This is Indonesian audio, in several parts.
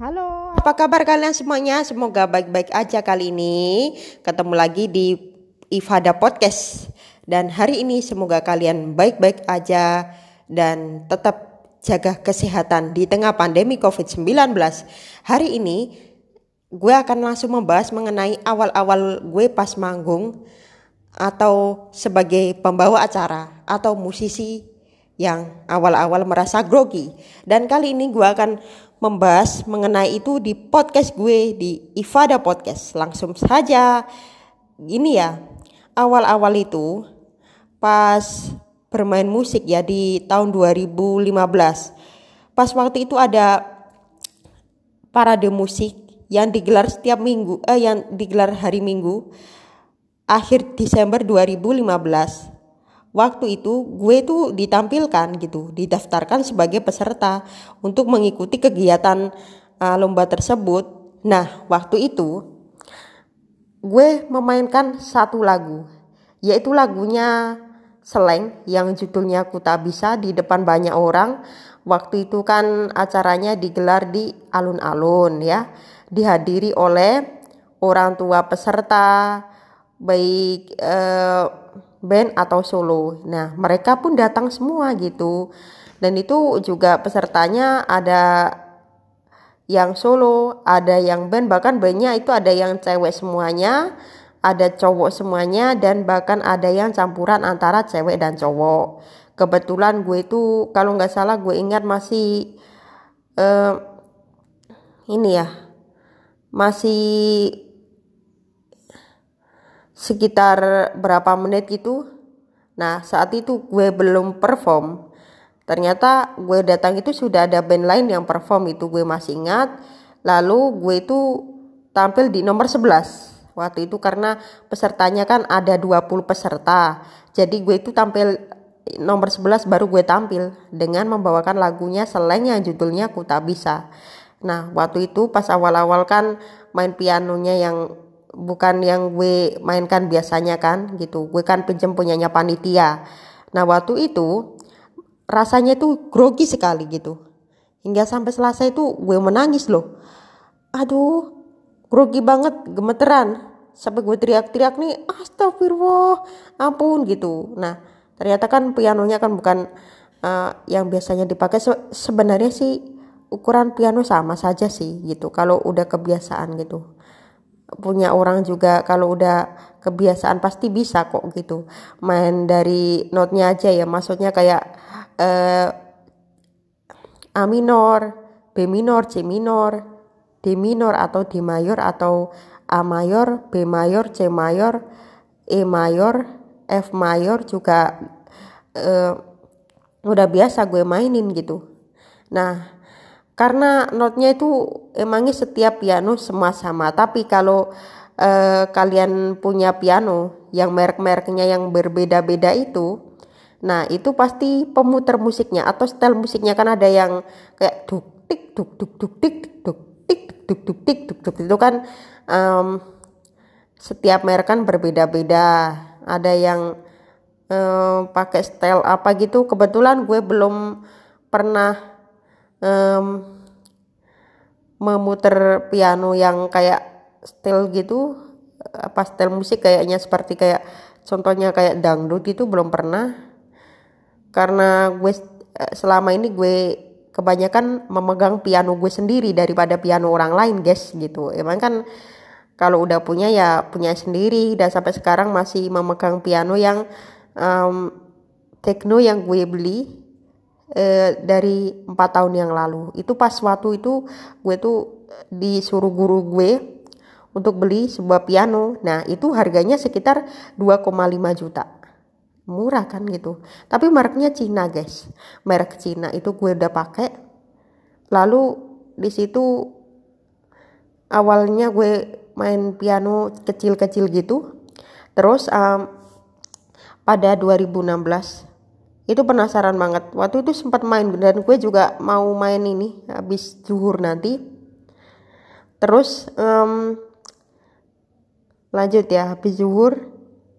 Halo, apa kabar kalian semuanya? Semoga baik-baik aja kali ini. Ketemu lagi di Ifada Podcast. Dan hari ini semoga kalian baik-baik aja dan tetap jaga kesehatan di tengah pandemi COVID-19. Hari ini gue akan langsung membahas mengenai awal-awal gue pas manggung atau sebagai pembawa acara atau musisi yang awal-awal merasa grogi. Dan kali ini gue akan membahas mengenai itu di podcast gue di Ifada Podcast. Langsung saja gini ya. Awal-awal itu pas bermain musik ya di tahun 2015. Pas waktu itu ada parade musik yang digelar setiap minggu eh yang digelar hari Minggu akhir Desember 2015 waktu itu gue tuh ditampilkan gitu, didaftarkan sebagai peserta untuk mengikuti kegiatan uh, lomba tersebut. Nah, waktu itu gue memainkan satu lagu, yaitu lagunya Seleng yang judulnya Ku Tak Bisa di depan banyak orang. Waktu itu kan acaranya digelar di alun-alun ya, dihadiri oleh orang tua peserta, baik eh, band atau solo. Nah, mereka pun datang semua gitu. Dan itu juga pesertanya ada yang solo, ada yang band, bahkan bandnya itu ada yang cewek semuanya, ada cowok semuanya, dan bahkan ada yang campuran antara cewek dan cowok. Kebetulan gue itu kalau nggak salah gue ingat masih uh, ini ya, masih sekitar berapa menit gitu. Nah saat itu gue belum perform. Ternyata gue datang itu sudah ada band lain yang perform itu gue masih ingat. Lalu gue itu tampil di nomor 11 waktu itu karena pesertanya kan ada 20 peserta. Jadi gue itu tampil nomor 11 baru gue tampil dengan membawakan lagunya Seleng yang judulnya Ku Tak Bisa. Nah waktu itu pas awal-awal kan main pianonya yang bukan yang gue mainkan biasanya kan gitu. Gue kan pinjam punyanya panitia. Nah waktu itu rasanya tuh grogi sekali gitu. Hingga sampai selesai itu gue menangis loh. Aduh grogi banget gemeteran. Sampai gue teriak-teriak nih astagfirullah ampun gitu. Nah ternyata kan pianonya kan bukan uh, yang biasanya dipakai. Se sebenarnya sih ukuran piano sama saja sih gitu. Kalau udah kebiasaan gitu punya orang juga kalau udah kebiasaan pasti bisa kok gitu. Main dari notnya aja ya maksudnya kayak eh, A minor B minor C minor D minor atau D mayor atau A mayor B mayor C mayor E mayor F mayor juga eh, udah biasa gue mainin gitu. Nah karena notnya itu emangnya setiap piano semua sama. Tapi kalau eh, kalian punya piano yang merek-mereknya yang berbeda-beda itu nah itu pasti pemutar musiknya atau style musiknya. Kan ada yang kayak duk tik duk duk duk tik duk tik duk duk tik duk duk. Itu kan um, setiap merek kan berbeda-beda. Ada yang um, pakai style apa gitu. Kebetulan gue belum pernah um, memutar piano yang kayak style gitu apa musik kayaknya seperti kayak contohnya kayak dangdut gitu belum pernah. Karena gue eh, selama ini gue kebanyakan memegang piano gue sendiri daripada piano orang lain guys gitu. Emang kan kalau udah punya ya punya sendiri dan sampai sekarang masih memegang piano yang um, techno yang gue beli eh, dari empat tahun yang lalu. Itu pas waktu itu gue tuh disuruh guru gue untuk beli sebuah piano. Nah itu harganya sekitar 2,5 juta. Murah kan gitu. Tapi mereknya Cina guys. Merek Cina itu gue udah pakai. Lalu di situ awalnya gue main piano kecil-kecil gitu. Terus um, pada 2016 itu penasaran banget. Waktu itu sempat main dan gue juga mau main ini habis zuhur nanti. Terus um, lanjut ya habis zuhur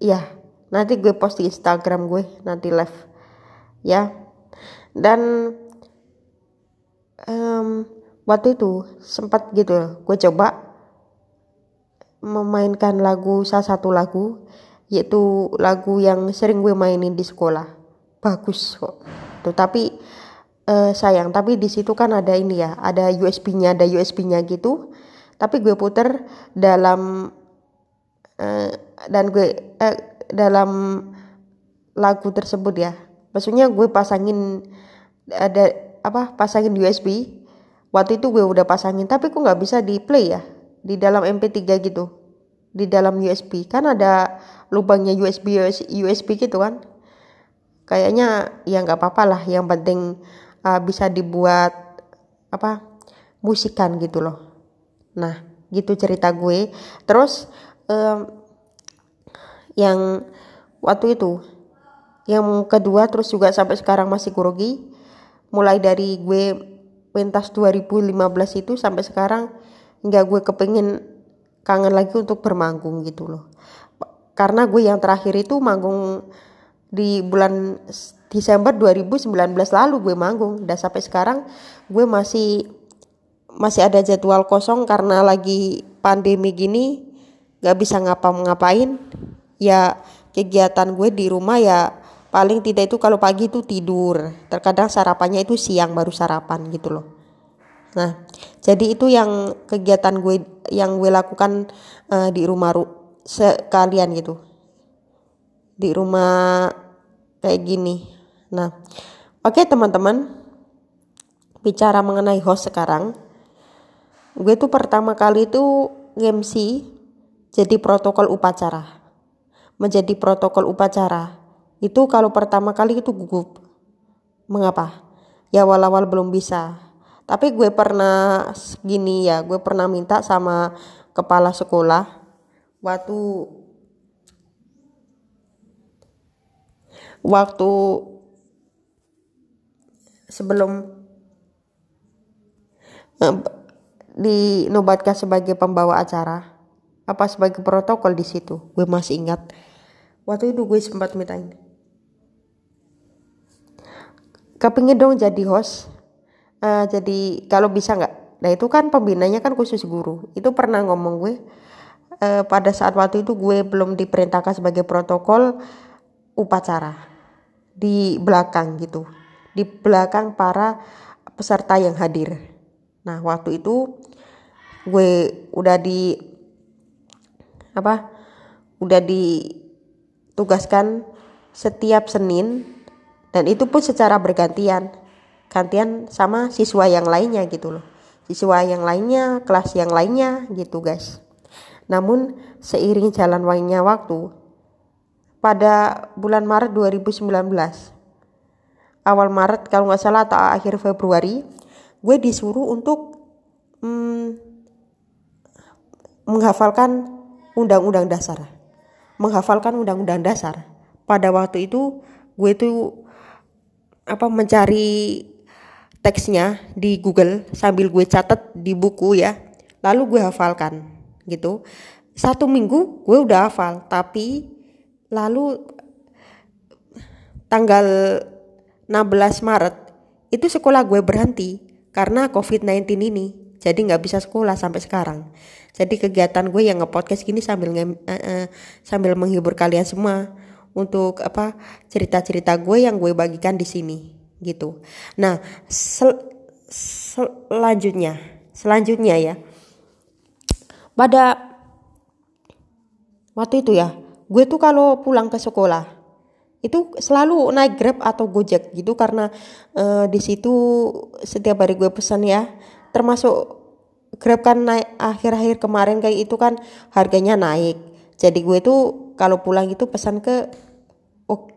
ya nanti gue post di Instagram gue nanti live ya. Dan um, waktu itu sempat gitu gue coba memainkan lagu salah satu lagu yaitu lagu yang sering gue mainin di sekolah bagus kok. Tuh tapi uh, sayang tapi di situ kan ada ini ya ada USB-nya ada USB-nya gitu. Tapi gue puter dalam uh, dan gue uh, dalam lagu tersebut ya. Maksudnya gue pasangin ada apa pasangin USB waktu itu gue udah pasangin tapi kok nggak bisa di play ya? Di dalam MP3 gitu. Di dalam USB kan ada lubangnya USB USB gitu kan kayaknya ya nggak apa-apa lah yang penting uh, bisa dibuat apa musikan gitu loh. Nah gitu cerita gue. Terus um, yang waktu itu yang kedua terus juga sampai sekarang masih grogi. Mulai dari gue pentas 2015 itu sampai sekarang nggak gue kepengen kangen lagi untuk bermanggung gitu loh. Karena gue yang terakhir itu manggung di bulan Desember 2019 lalu gue manggung. Dan sampai sekarang gue masih masih ada jadwal kosong karena lagi pandemi gini gak bisa ngapa-ngapain. Ya kegiatan gue di rumah ya paling tidak itu kalau pagi itu tidur. Terkadang sarapannya itu siang baru sarapan gitu loh. Nah, jadi itu yang kegiatan gue yang gue lakukan uh, di rumah ru sekalian gitu. Di rumah kayak gini. Nah, oke okay, teman-teman. Bicara mengenai host sekarang. Gue tuh pertama kali itu MC jadi protokol upacara. Menjadi protokol upacara. Itu kalau pertama kali itu gugup. Mengapa? Ya awal-awal belum bisa tapi gue pernah gini ya gue pernah minta sama kepala sekolah waktu waktu sebelum eh, dinobatkan sebagai pembawa acara apa sebagai protokol di situ? Gue masih ingat. Waktu itu gue sempat mintain. Kepingin dong jadi host uh, jadi kalau bisa nggak? Nah itu kan pembinanya kan khusus guru. Itu pernah ngomong gue uh, pada saat waktu itu gue belum diperintahkan sebagai protokol upacara di belakang gitu. Di belakang para peserta yang hadir. Nah waktu itu gue udah di apa udah ditugaskan setiap Senin dan itu pun secara bergantian. Gantian sama siswa yang lainnya gitu loh. Siswa yang lainnya kelas yang lainnya gitu guys. Namun seiring jalan waktu pada bulan Maret 2019 awal Maret kalau nggak salah atau akhir Februari gue disuruh untuk hmm, menghafalkan undang-undang dasar. Menghafalkan undang-undang dasar. Pada waktu itu gue tuh apa mencari teksnya di Google sambil gue catat di buku ya. Lalu gue hafalkan gitu. Satu minggu gue udah hafal tapi lalu tanggal 16 Maret itu sekolah gue berhenti karena COVID-19 ini jadi nggak bisa sekolah sampai sekarang jadi kegiatan gue yang ngepodcast gini sambil nge uh, uh, sambil menghibur kalian semua untuk apa cerita-cerita gue yang gue bagikan di sini gitu. Nah, sel selanjutnya, selanjutnya ya. Pada waktu itu ya, gue tuh kalau pulang ke sekolah itu selalu naik Grab atau Gojek gitu karena uh, di situ setiap hari gue pesan ya, termasuk Grab kan naik akhir-akhir kemarin kayak itu kan harganya naik. Jadi gue tuh kalau pulang itu pesan ke oh,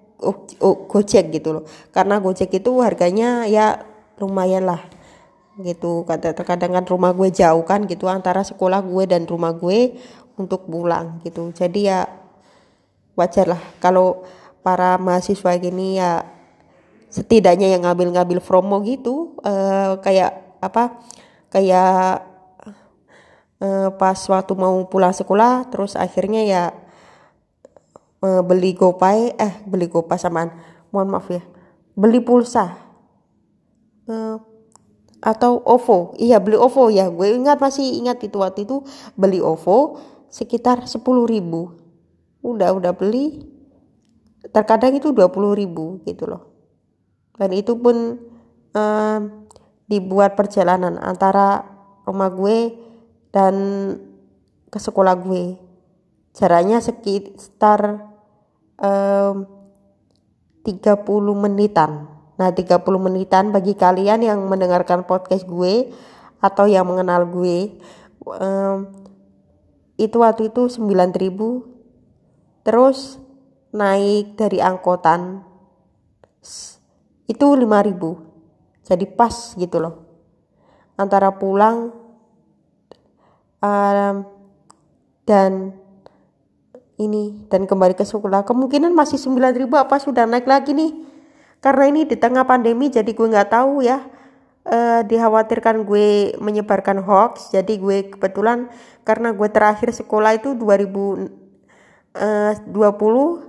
oh, Gojek gitu loh. Karena Gojek itu harganya ya lumayan lah gitu. Kadang-kadang kan rumah gue jauh kan gitu antara sekolah gue dan rumah gue untuk pulang gitu. Jadi ya wajar lah. Kalau para mahasiswa gini ya setidaknya yang ngambil-ngambil promo gitu uh, kayak apa kayak uh, pas waktu mau pulang sekolah terus akhirnya ya uh, beli GoPay eh beli GoPay samaan. Mohon maaf ya. Beli pulsa. Uh, atau OVO. Iya beli OVO ya. Gue ingat masih ingat itu waktu itu beli OVO sekitar 10 ribu udah udah beli terkadang itu 20 ribu gitu loh. Dan itu pun um, dibuat perjalanan antara rumah gue dan ke sekolah gue. Jaraknya sekitar um, 30 menitan. Nah 30 menitan bagi kalian yang mendengarkan podcast gue atau yang mengenal gue um, itu waktu itu 9000 terus naik dari angkotan. Itu 5000 jadi pas gitu loh. Antara pulang um, dan ini dan kembali ke sekolah. Kemungkinan masih 9000 apa sudah naik lagi nih. Karena ini di tengah pandemi jadi gue nggak tahu ya. Uh, dikhawatirkan gue menyebarkan hoax jadi gue kebetulan karena gue terakhir sekolah itu 2020 uh,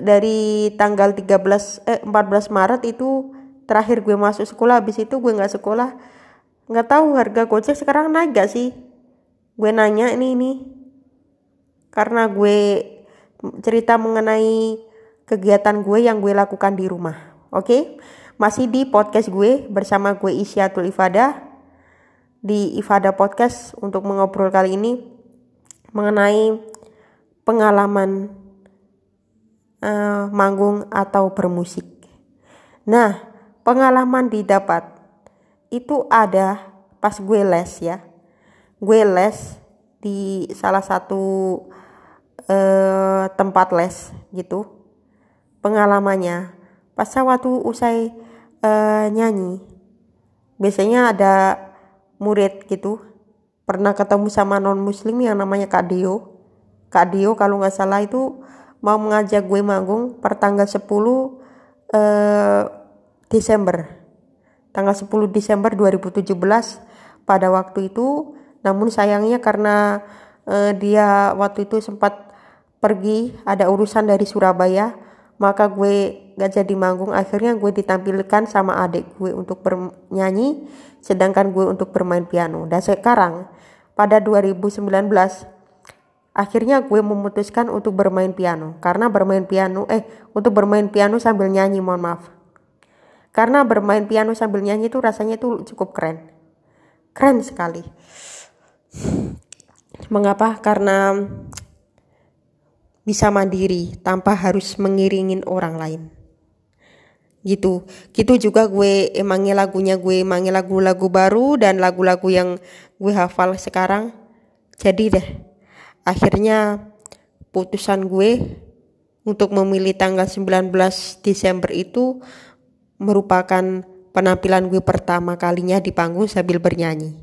dari tanggal 13 eh 14 Maret itu terakhir gue masuk sekolah. Habis itu gue nggak sekolah. Nggak tahu harga gojek sekarang naik gak sih? Gue nanya ini ini. Karena gue cerita mengenai kegiatan gue yang gue lakukan di rumah. Oke, okay? masih di podcast gue bersama gue Isyatul Ifada. Di Ifada Podcast untuk mengobrol kali ini mengenai pengalaman uh, manggung atau bermusik. Nah, pengalaman didapat itu ada pas gue les ya. Gue les di salah satu uh, tempat les gitu pengalamannya pas waktu usai uh, nyanyi biasanya ada murid gitu pernah ketemu sama non muslim yang namanya Kak Dio Kak Dio kalau nggak salah itu mau mengajak gue manggung per tanggal 10 uh, Desember. Tanggal 10 Desember 2017 pada waktu itu. Namun sayangnya karena uh, dia waktu itu sempat pergi ada urusan dari Surabaya maka gue gak jadi manggung. Akhirnya gue ditampilkan sama adik gue untuk bernyanyi sedangkan gue untuk bermain piano. Dan sekarang pada 2019 akhirnya gue memutuskan untuk bermain piano. Karena bermain piano eh untuk bermain piano sambil nyanyi mohon maaf. Karena bermain piano sambil nyanyi itu rasanya itu cukup keren. Keren sekali. Mengapa? Karena bisa mandiri tanpa harus mengiringin orang lain. Gitu. Gitu juga gue emangnya lagunya gue emangnya lagu-lagu baru dan lagu-lagu yang gue hafal sekarang. Jadi deh akhirnya putusan gue untuk memilih tanggal 19 Desember itu merupakan penampilan gue pertama kalinya di panggung sambil bernyanyi.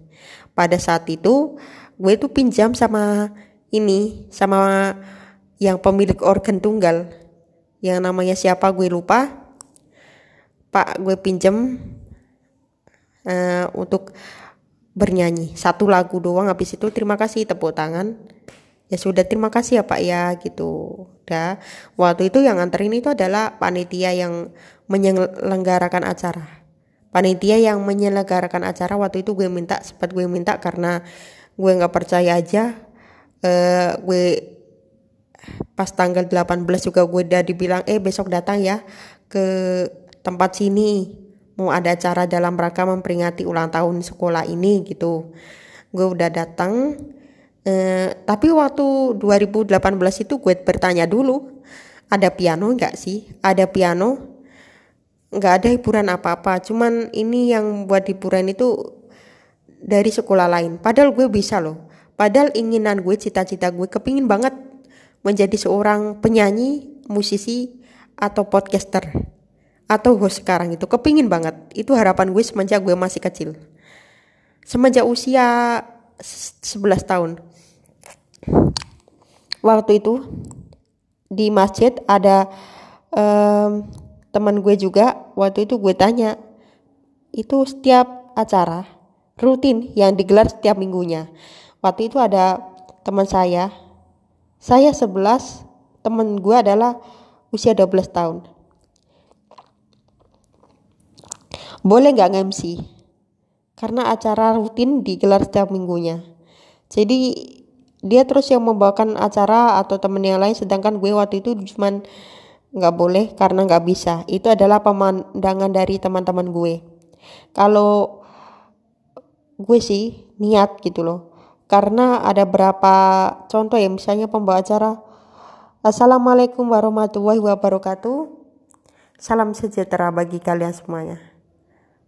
Pada saat itu gue tuh pinjam sama ini sama yang pemilik organ tunggal yang namanya siapa gue lupa. Pak gue pinjem uh, untuk bernyanyi. Satu lagu doang habis itu terima kasih tepuk tangan ya sudah terima kasih ya pak ya gitu. Dah. Waktu itu yang anterin itu adalah panitia yang menyelenggarakan acara. Panitia yang menyelenggarakan acara waktu itu gue minta sempat gue minta karena gue nggak percaya aja uh, gue pas tanggal 18 juga gue udah dibilang eh besok datang ya ke tempat sini. Mau ada acara dalam rangka memperingati ulang tahun sekolah ini gitu. Gue udah datang eh, tapi waktu 2018 itu gue bertanya dulu ada piano nggak sih? Ada piano? Nggak ada hiburan apa-apa. Cuman ini yang buat hiburan itu dari sekolah lain. Padahal gue bisa loh. Padahal inginan gue cita-cita gue kepingin banget menjadi seorang penyanyi, musisi, atau podcaster atau host sekarang itu. Kepingin banget. Itu harapan gue semenjak gue masih kecil. Semenjak usia 11 tahun waktu itu di masjid ada um, teman gue juga waktu itu gue tanya itu setiap acara rutin yang digelar setiap minggunya waktu itu ada teman saya saya 11, temen gue adalah usia 12 tahun. Boleh nggak nge-MC? karena acara rutin digelar setiap minggunya jadi dia terus yang membawakan acara atau temen yang lain sedangkan gue waktu itu cuman nggak boleh karena nggak bisa. Itu adalah pemandangan dari teman-teman gue. Kalau gue sih niat gitu loh. Karena ada berapa contoh ya misalnya pembawa acara Assalamualaikum warahmatullahi wabarakatuh. Salam sejahtera bagi kalian semuanya.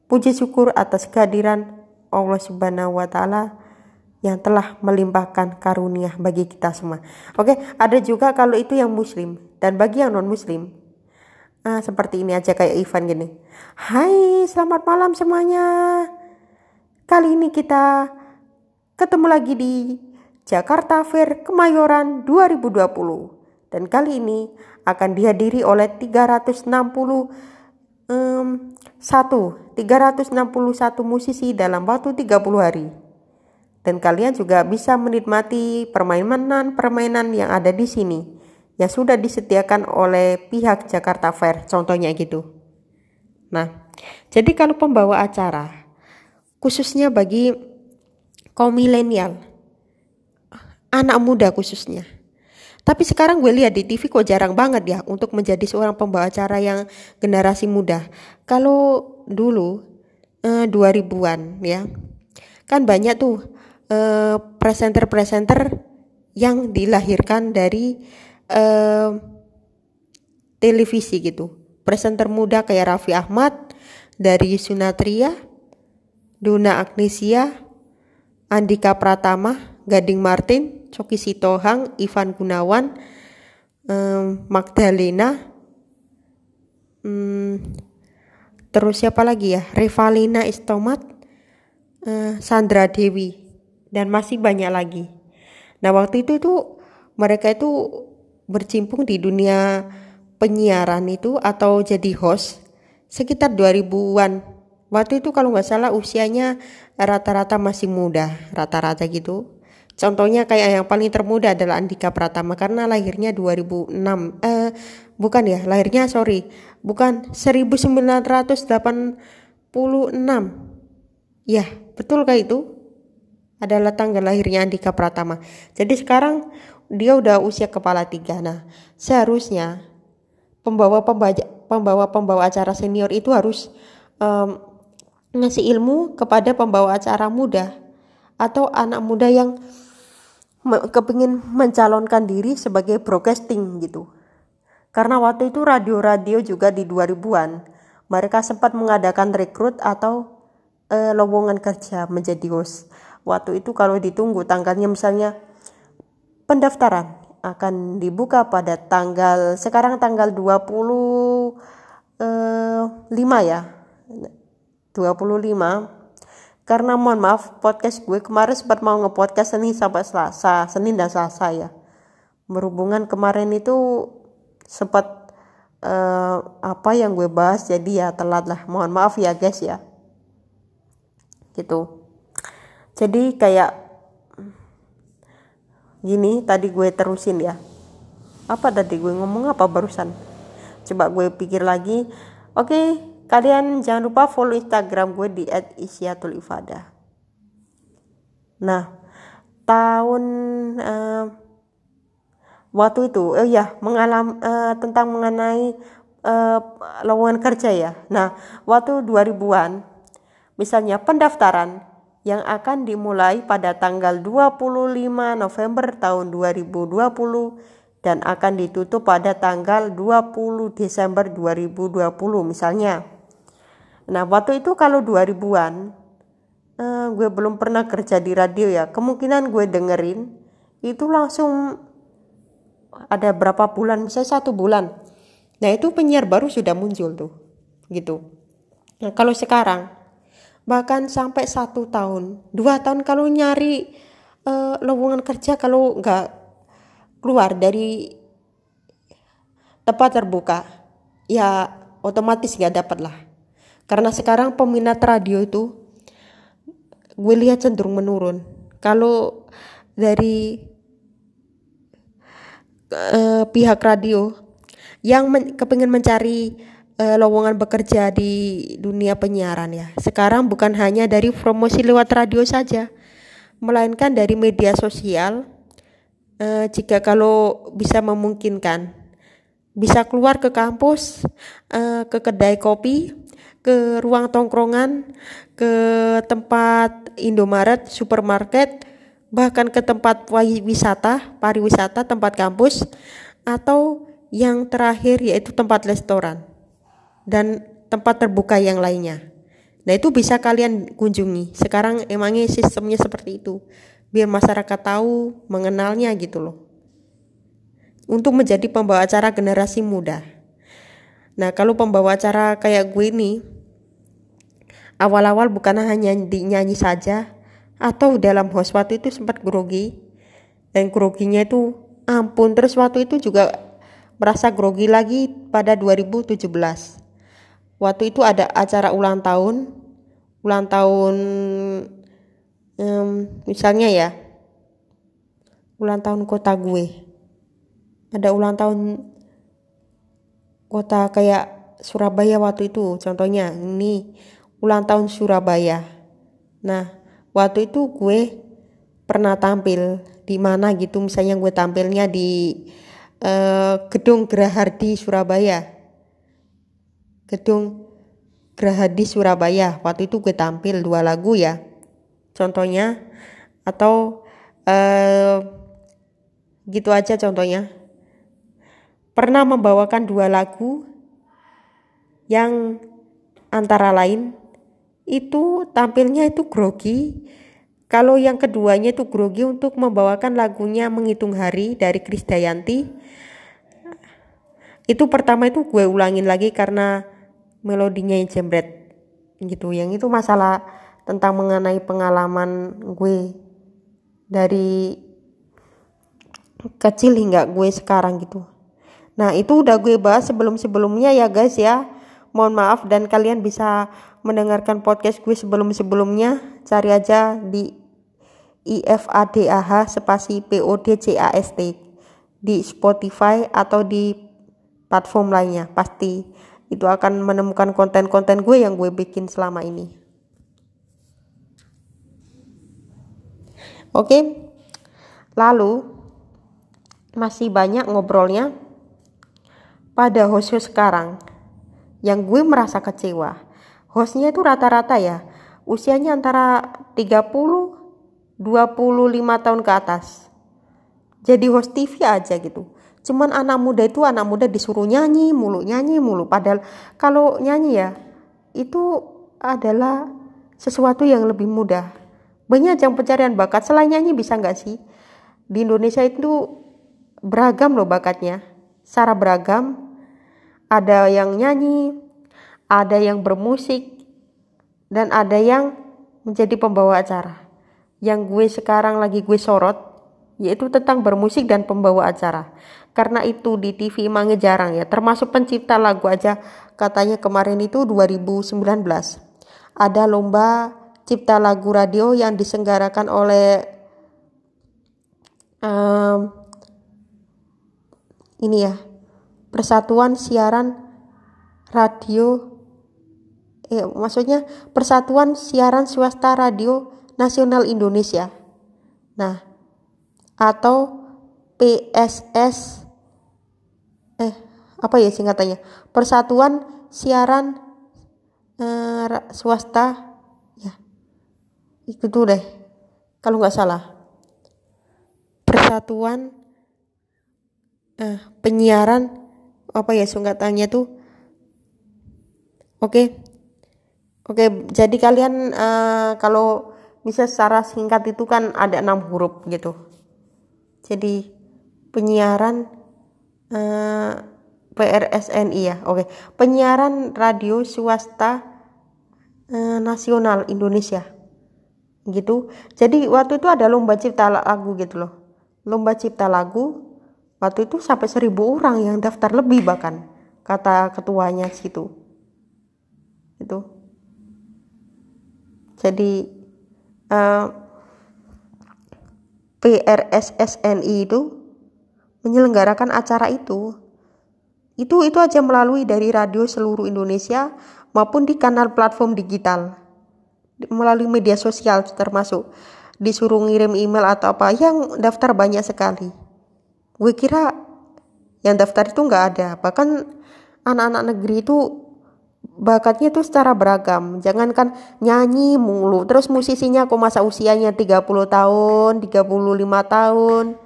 Puji syukur atas kehadiran Allah subhanahu wa ta'ala yang telah melimpahkan karunia bagi kita semua. Oke, ada juga kalau itu yang muslim dan bagi yang non muslim ah, seperti ini aja kayak Ivan gini. Hai, selamat malam semuanya. Kali ini kita ketemu lagi di Jakarta Fair Kemayoran 2020 dan kali ini akan dihadiri oleh 360 um, satu 361 musisi dalam waktu 30 hari dan kalian juga bisa menikmati permainan-permainan yang ada di sini yang sudah disediakan oleh pihak Jakarta Fair, contohnya gitu. Nah, jadi kalau pembawa acara, khususnya bagi kaum milenial, anak muda khususnya. Tapi sekarang gue lihat di TV kok jarang banget ya untuk menjadi seorang pembawa acara yang generasi muda. Kalau dulu eh, 2000-an ya, kan banyak tuh eh, presenter-presenter yang dilahirkan dari uh, televisi gitu. Presenter muda kayak Raffi Ahmad, dari Sunatria, Duna Agnesia, Andika Pratama, Gading Martin, Coki Sitohang, Ivan Gunawan, um, Magdalena, um, terus siapa lagi ya? Revalina Istomat, uh, Sandra Dewi dan masih banyak lagi. Nah waktu itu tuh mereka itu bercimpung di dunia penyiaran itu atau jadi host sekitar 2000-an. Waktu itu kalau nggak salah usianya rata-rata masih muda, rata-rata gitu. Contohnya kayak yang paling termuda adalah Andika Pratama karena lahirnya 2006. Eh bukan ya, lahirnya sorry, bukan 1986. Ya, betul kayak itu adalah tanggal lahirnya Andika Pratama. Jadi sekarang dia udah usia kepala tiga. Nah, seharusnya pembawa pembawa pembawa pembawa acara senior itu harus um, ngasih ilmu kepada pembawa acara muda atau anak muda yang me kepingin mencalonkan diri sebagai broadcasting gitu. Karena waktu itu radio-radio juga di 2000-an mereka sempat mengadakan rekrut atau uh, lowongan kerja menjadi host waktu itu kalau ditunggu tanggalnya misalnya pendaftaran akan dibuka pada tanggal sekarang tanggal 25 eh, ya 25 karena mohon maaf podcast gue kemarin sempat mau ngepodcast Senin sampai Selasa Senin dan Selasa ya. Berhubungan kemarin itu sempat uh, apa yang gue bahas jadi ya telat lah. Mohon maaf ya guys ya. Gitu jadi kayak gini tadi gue terusin ya. Apa tadi gue ngomong apa barusan? Coba gue pikir lagi. Oke okay, kalian jangan lupa follow instagram gue di @isyatul_ifada nah tahun uh, waktu itu oh ya mengalam uh, tentang mengenai uh, lowongan kerja ya. Nah waktu 2000-an misalnya pendaftaran yang akan dimulai pada tanggal 25 November tahun 2020 dan akan ditutup pada tanggal 20 Desember 2020 misalnya. Nah, waktu itu kalau 2000-an eh, gue belum pernah kerja di radio ya. Kemungkinan gue dengerin itu langsung ada berapa bulan, misalnya satu bulan. Nah, itu penyiar baru sudah muncul tuh. Gitu. Nah, kalau sekarang bahkan sampai satu tahun. Dua tahun kalau nyari uh, lowongan kerja kalau nggak keluar dari tempat terbuka ya otomatis nggak dapat lah. Karena sekarang peminat radio itu gue lihat cenderung menurun. Kalau dari uh, pihak radio yang men kepingin mencari uh, lowongan bekerja di dunia penyiaran ya. Sekarang bukan hanya dari promosi lewat radio saja, melainkan dari media sosial. Uh, jika kalau bisa memungkinkan, bisa keluar ke kampus, uh, ke kedai kopi, ke ruang tongkrongan, ke tempat Indomaret, supermarket, bahkan ke tempat wisata, pariwisata, tempat kampus, atau yang terakhir yaitu tempat restoran dan tempat terbuka yang lainnya. Nah itu bisa kalian kunjungi. Sekarang emangnya sistemnya seperti itu. Biar masyarakat tahu, mengenalnya gitu loh. Untuk menjadi pembawa acara generasi muda. Nah kalau pembawa acara kayak gue ini, awal-awal bukan hanya dinyanyi saja, atau dalam host waktu itu sempat grogi, dan groginya itu ampun terus waktu itu juga merasa grogi lagi pada 2017 waktu itu ada acara ulang tahun ulang tahun um, misalnya ya ulang tahun kota gue. Ada ulang tahun kota kayak Surabaya waktu itu contohnya ini ulang tahun Surabaya. Nah waktu itu gue pernah tampil di mana gitu misalnya gue tampilnya di uh, gedung Gerahardi Surabaya gedung Gerahadi Surabaya. Waktu itu gue tampil dua lagu ya. Contohnya atau uh, gitu aja contohnya. Pernah membawakan dua lagu yang antara lain itu tampilnya itu grogi. Kalau yang keduanya itu grogi untuk membawakan lagunya menghitung hari dari Krisdayanti. Itu pertama itu gue ulangin lagi karena melodinya yang jembret gitu. Yang itu masalah tentang mengenai pengalaman gue dari kecil hingga gue sekarang gitu. Nah itu udah gue bahas sebelum-sebelumnya ya guys ya. Mohon maaf dan kalian bisa mendengarkan podcast gue sebelum-sebelumnya. Cari aja di IFADAH spasi PODCAST di Spotify atau di platform lainnya pasti itu akan menemukan konten-konten gue yang gue bikin selama ini. Oke, lalu masih banyak ngobrolnya pada host-host sekarang yang gue merasa kecewa. Hostnya itu rata-rata ya, usianya antara 30 25 tahun ke atas. Jadi host TV aja gitu. Cuman anak muda itu anak muda disuruh nyanyi mulu, nyanyi mulu. Padahal kalau nyanyi ya itu adalah sesuatu yang lebih mudah. Banyak yang pencarian bakat selain nyanyi bisa nggak sih? Di Indonesia itu beragam loh bakatnya, secara beragam. Ada yang nyanyi, ada yang bermusik, dan ada yang menjadi pembawa acara. Yang gue sekarang lagi gue sorot, yaitu tentang bermusik dan pembawa acara karena itu di TV emang jarang ya termasuk pencipta lagu aja. Katanya kemarin itu 2019 ada lomba cipta lagu radio yang disenggarakan oleh um, ini ya Persatuan Siaran Radio. Eh maksudnya Persatuan Siaran Swasta Radio Nasional Indonesia. Nah atau PSS eh apa ya singkatannya? Persatuan Siaran eh, Swasta ya. Itu tuh deh kalau nggak salah. Persatuan eh, Penyiaran apa ya singkatannya tuh? Oke. Oke jadi kalian eh, kalau bisa secara singkat itu kan ada enam huruf gitu. Jadi penyiaran eh, PRSNI ya oke. Okay. penyiaran radio swasta uh, nasional Indonesia gitu. Jadi waktu itu ada lomba cipta lagu gitu loh. Lomba cipta lagu waktu itu sampai seribu orang yang daftar lebih bahkan kata ketuanya situ. Itu jadi uh, PRSSNI itu menyelenggarakan acara itu. Itu itu aja melalui dari radio seluruh Indonesia maupun di kanal platform digital. Melalui media sosial termasuk disuruh ngirim email atau apa yang daftar banyak sekali. Gue kira yang daftar itu nggak ada. Bahkan anak-anak negeri itu bakatnya tuh secara beragam. Jangankan nyanyi mulu terus musisinya kok masa usianya 30 tahun 35 tahun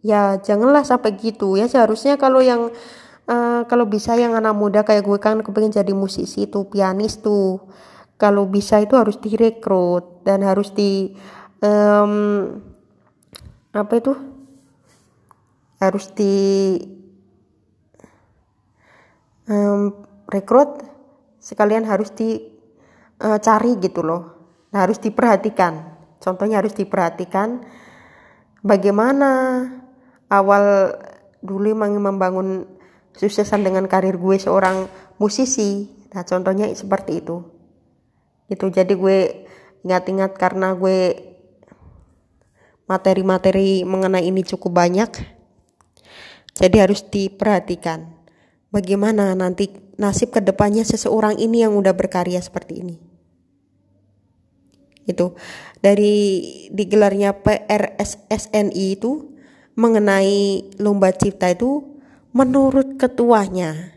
ya janganlah sampai gitu ya. Seharusnya kalau yang uh, kalau bisa yang anak muda kayak gue kan kepengen jadi musisi tuh pianis tuh. Kalau bisa itu harus direkrut dan harus di um, apa itu? Harus di um, rekrut sekalian harus dicari uh, gitu loh. Nah, harus diperhatikan. Contohnya harus diperhatikan bagaimana awal dulu ingin membangun suksesan dengan karir gue seorang musisi. Nah contohnya seperti itu. Itu jadi gue ingat-ingat karena gue materi-materi mengenai ini cukup banyak. Jadi harus diperhatikan. Bagaimana nanti nasib ke depannya seseorang ini yang udah berkarya seperti ini. Itu dari digelarnya PRSSNI itu mengenai lomba cipta itu menurut ketuanya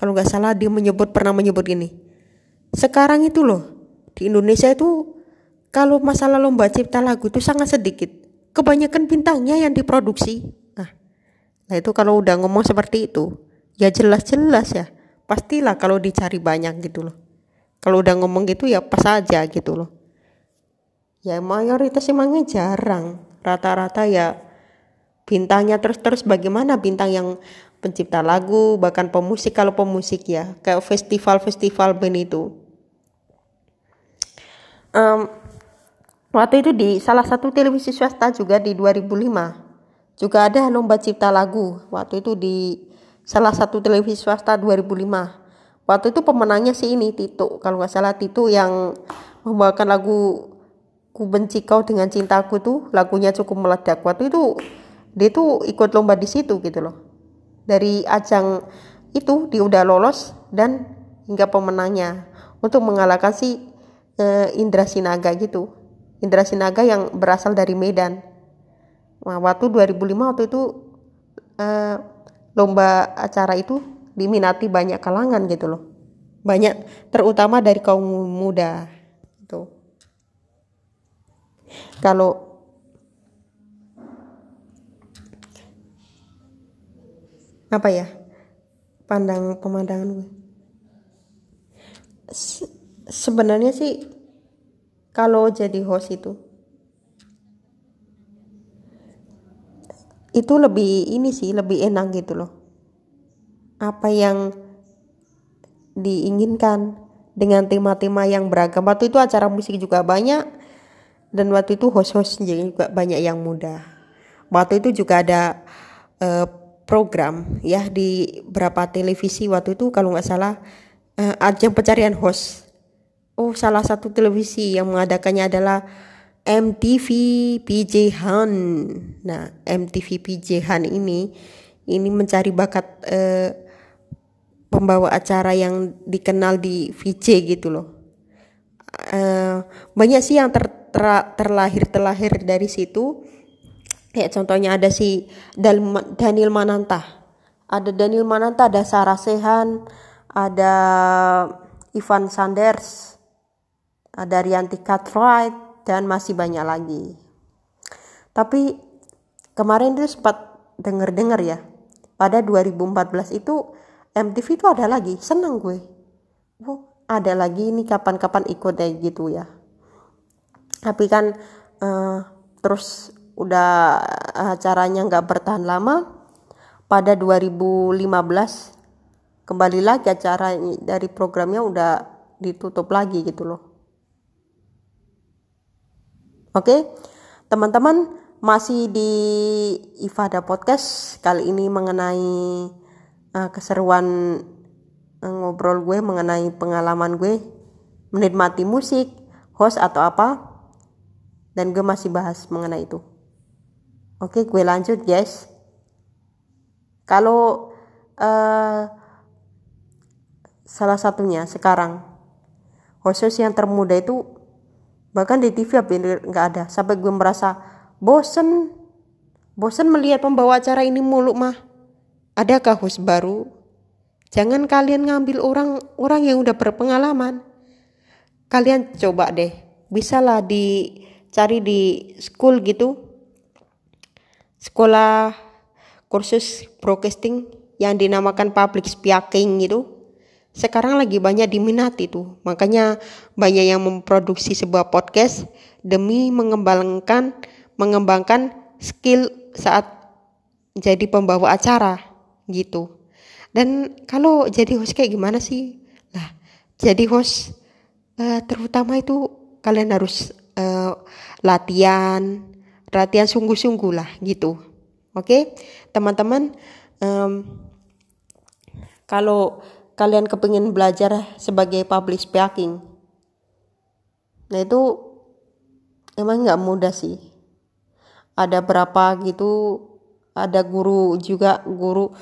kalau nggak salah dia menyebut pernah menyebut gini sekarang itu loh di Indonesia itu kalau masalah lomba cipta lagu itu sangat sedikit. Kebanyakan bintangnya yang diproduksi. Nah, nah itu kalau udah ngomong seperti itu ya jelas-jelas ya pastilah kalau dicari banyak gitu loh. Kalau udah ngomong gitu ya pas aja gitu loh. Ya mayoritas emangnya jarang. Rata-rata ya bintangnya. Terus-terus bagaimana bintang yang pencipta lagu bahkan pemusik kalau pemusik ya kayak festival-festival band itu? Um, waktu itu di salah satu televisi swasta juga di 2005 juga ada lomba cipta lagu waktu itu di salah satu televisi swasta 2005 waktu itu pemenangnya si ini Tito kalau nggak salah Tito yang membawakan lagu ku benci kau dengan cintaku tuh lagunya cukup meledak. Waktu itu dia tuh ikut lomba di situ gitu loh. Dari ajang itu dia udah lolos dan hingga pemenangnya untuk mengalahkan si uh, Indra Sinaga gitu. Indra Sinaga yang berasal dari Medan. Nah, waktu 2005 waktu itu uh, lomba acara itu diminati banyak kalangan gitu loh. Banyak terutama dari kaum muda itu kalau apa ya? Pandang pemandangan gue. Se sebenarnya sih kalau jadi host itu itu lebih ini sih lebih enak gitu loh. Apa yang diinginkan dengan tema-tema yang beragam. Waktu itu acara musik juga banyak dan waktu itu host-host juga banyak yang muda. Waktu itu juga ada uh, program ya di berapa televisi waktu itu kalau nggak salah uh, ajang pencarian host. Oh salah satu televisi yang mengadakannya adalah MTV PJ Han. Nah MTV PJ Han ini ini mencari bakat uh, pembawa acara yang dikenal di VJ gitu loh. Uh, banyak sih yang ter, ter, terlahir terlahir dari situ Kayak contohnya ada si Daniel Mananta. Ada Daniel Mananta, ada Sarah Sehan, ada Ivan Sanders, ada Rianti Cartwright, dan masih banyak lagi. Tapi kemarin itu sempat denger-denger ya. Pada 2014 itu MTV itu ada lagi, seneng gue. Oh, ada lagi ini kapan-kapan ikut kayak gitu ya. Tapi kan uh, terus udah acaranya nggak bertahan lama pada 2015 kembali lagi acara dari programnya udah ditutup lagi gitu loh. Oke teman-teman masih di Ifada Podcast kali ini mengenai uh, keseruan uh, ngobrol gue mengenai pengalaman gue menikmati musik host atau apa dan gue masih bahas mengenai itu Oke, gue lanjut guys. Kalau uh, salah satunya sekarang khusus yang termuda itu bahkan di TV nggak ada. Sampai gue merasa bosen. Bosen melihat pembawa acara ini mulu mah. Adakah host baru? Jangan kalian ngambil orang orang yang udah berpengalaman. Kalian coba deh bisalah dicari di school gitu sekolah kursus broadcasting yang dinamakan public speaking gitu sekarang lagi banyak diminati tuh makanya banyak yang memproduksi sebuah podcast demi mengembangkan mengembangkan skill saat jadi pembawa acara gitu. Dan kalau jadi host kayak gimana sih? Lah, jadi host uh, terutama itu kalian harus uh, latihan, latihan sungguh-sungguh lah gitu. Oke, okay? teman-teman, um, kalau kalian kepingin belajar sebagai public speaking, nah itu emang nggak mudah sih ada berapa gitu ada guru juga guru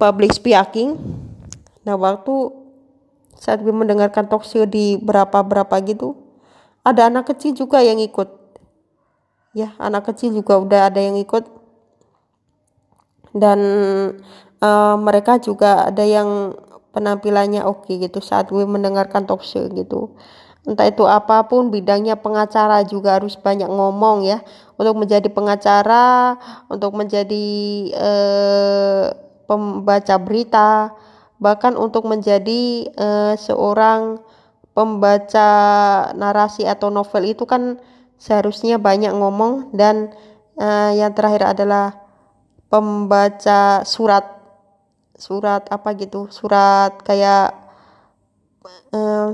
public speaking nah waktu saat gue mendengarkan talk show di berapa-berapa gitu ada anak kecil juga yang ikut ya anak kecil juga udah ada yang ikut. Dan uh, mereka juga ada yang penampilannya oke okay gitu saat gue mendengarkan talk show gitu. Entah itu apa pun bidangnya pengacara juga harus banyak ngomong ya. Untuk menjadi pengacara untuk menjadi eh, pembaca berita bahkan untuk menjadi eh, seorang pembaca narasi atau novel itu kan seharusnya banyak ngomong dan eh, yang terakhir adalah pembaca surat surat apa gitu surat kayak eh,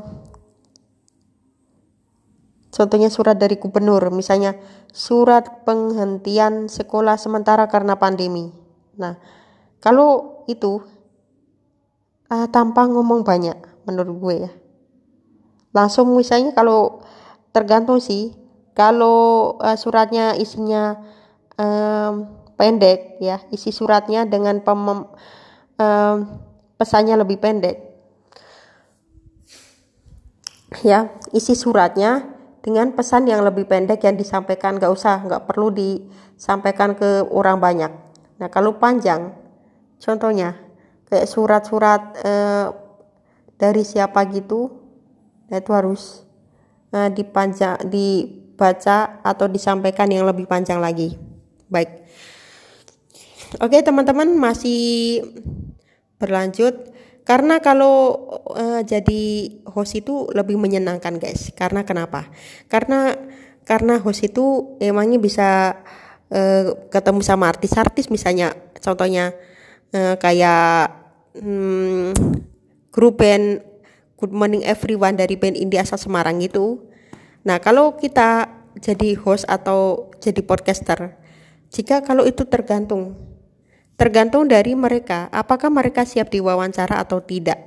Contohnya surat dari gubernur, misalnya surat penghentian sekolah sementara karena pandemi. Nah, kalau itu uh, tanpa ngomong banyak menurut gue ya. Langsung misalnya kalau tergantung sih, kalau uh, suratnya isinya um, pendek ya, isi suratnya dengan pem, um, pesannya lebih pendek. Ya, isi suratnya dengan pesan yang lebih pendek yang disampaikan nggak usah nggak perlu disampaikan ke orang banyak nah kalau panjang contohnya kayak surat-surat eh, dari siapa gitu nah itu harus eh, dipanjang dibaca atau disampaikan yang lebih panjang lagi baik oke teman-teman masih berlanjut karena kalau uh, jadi host itu lebih menyenangkan guys. Karena kenapa? Karena karena host itu emangnya bisa uh, ketemu sama artis-artis misalnya contohnya uh, kayak hmm, grup band Good Morning Everyone dari band India asal Semarang itu. Nah, kalau kita jadi host atau jadi podcaster, jika kalau itu tergantung Tergantung dari mereka, apakah mereka siap diwawancara atau tidak.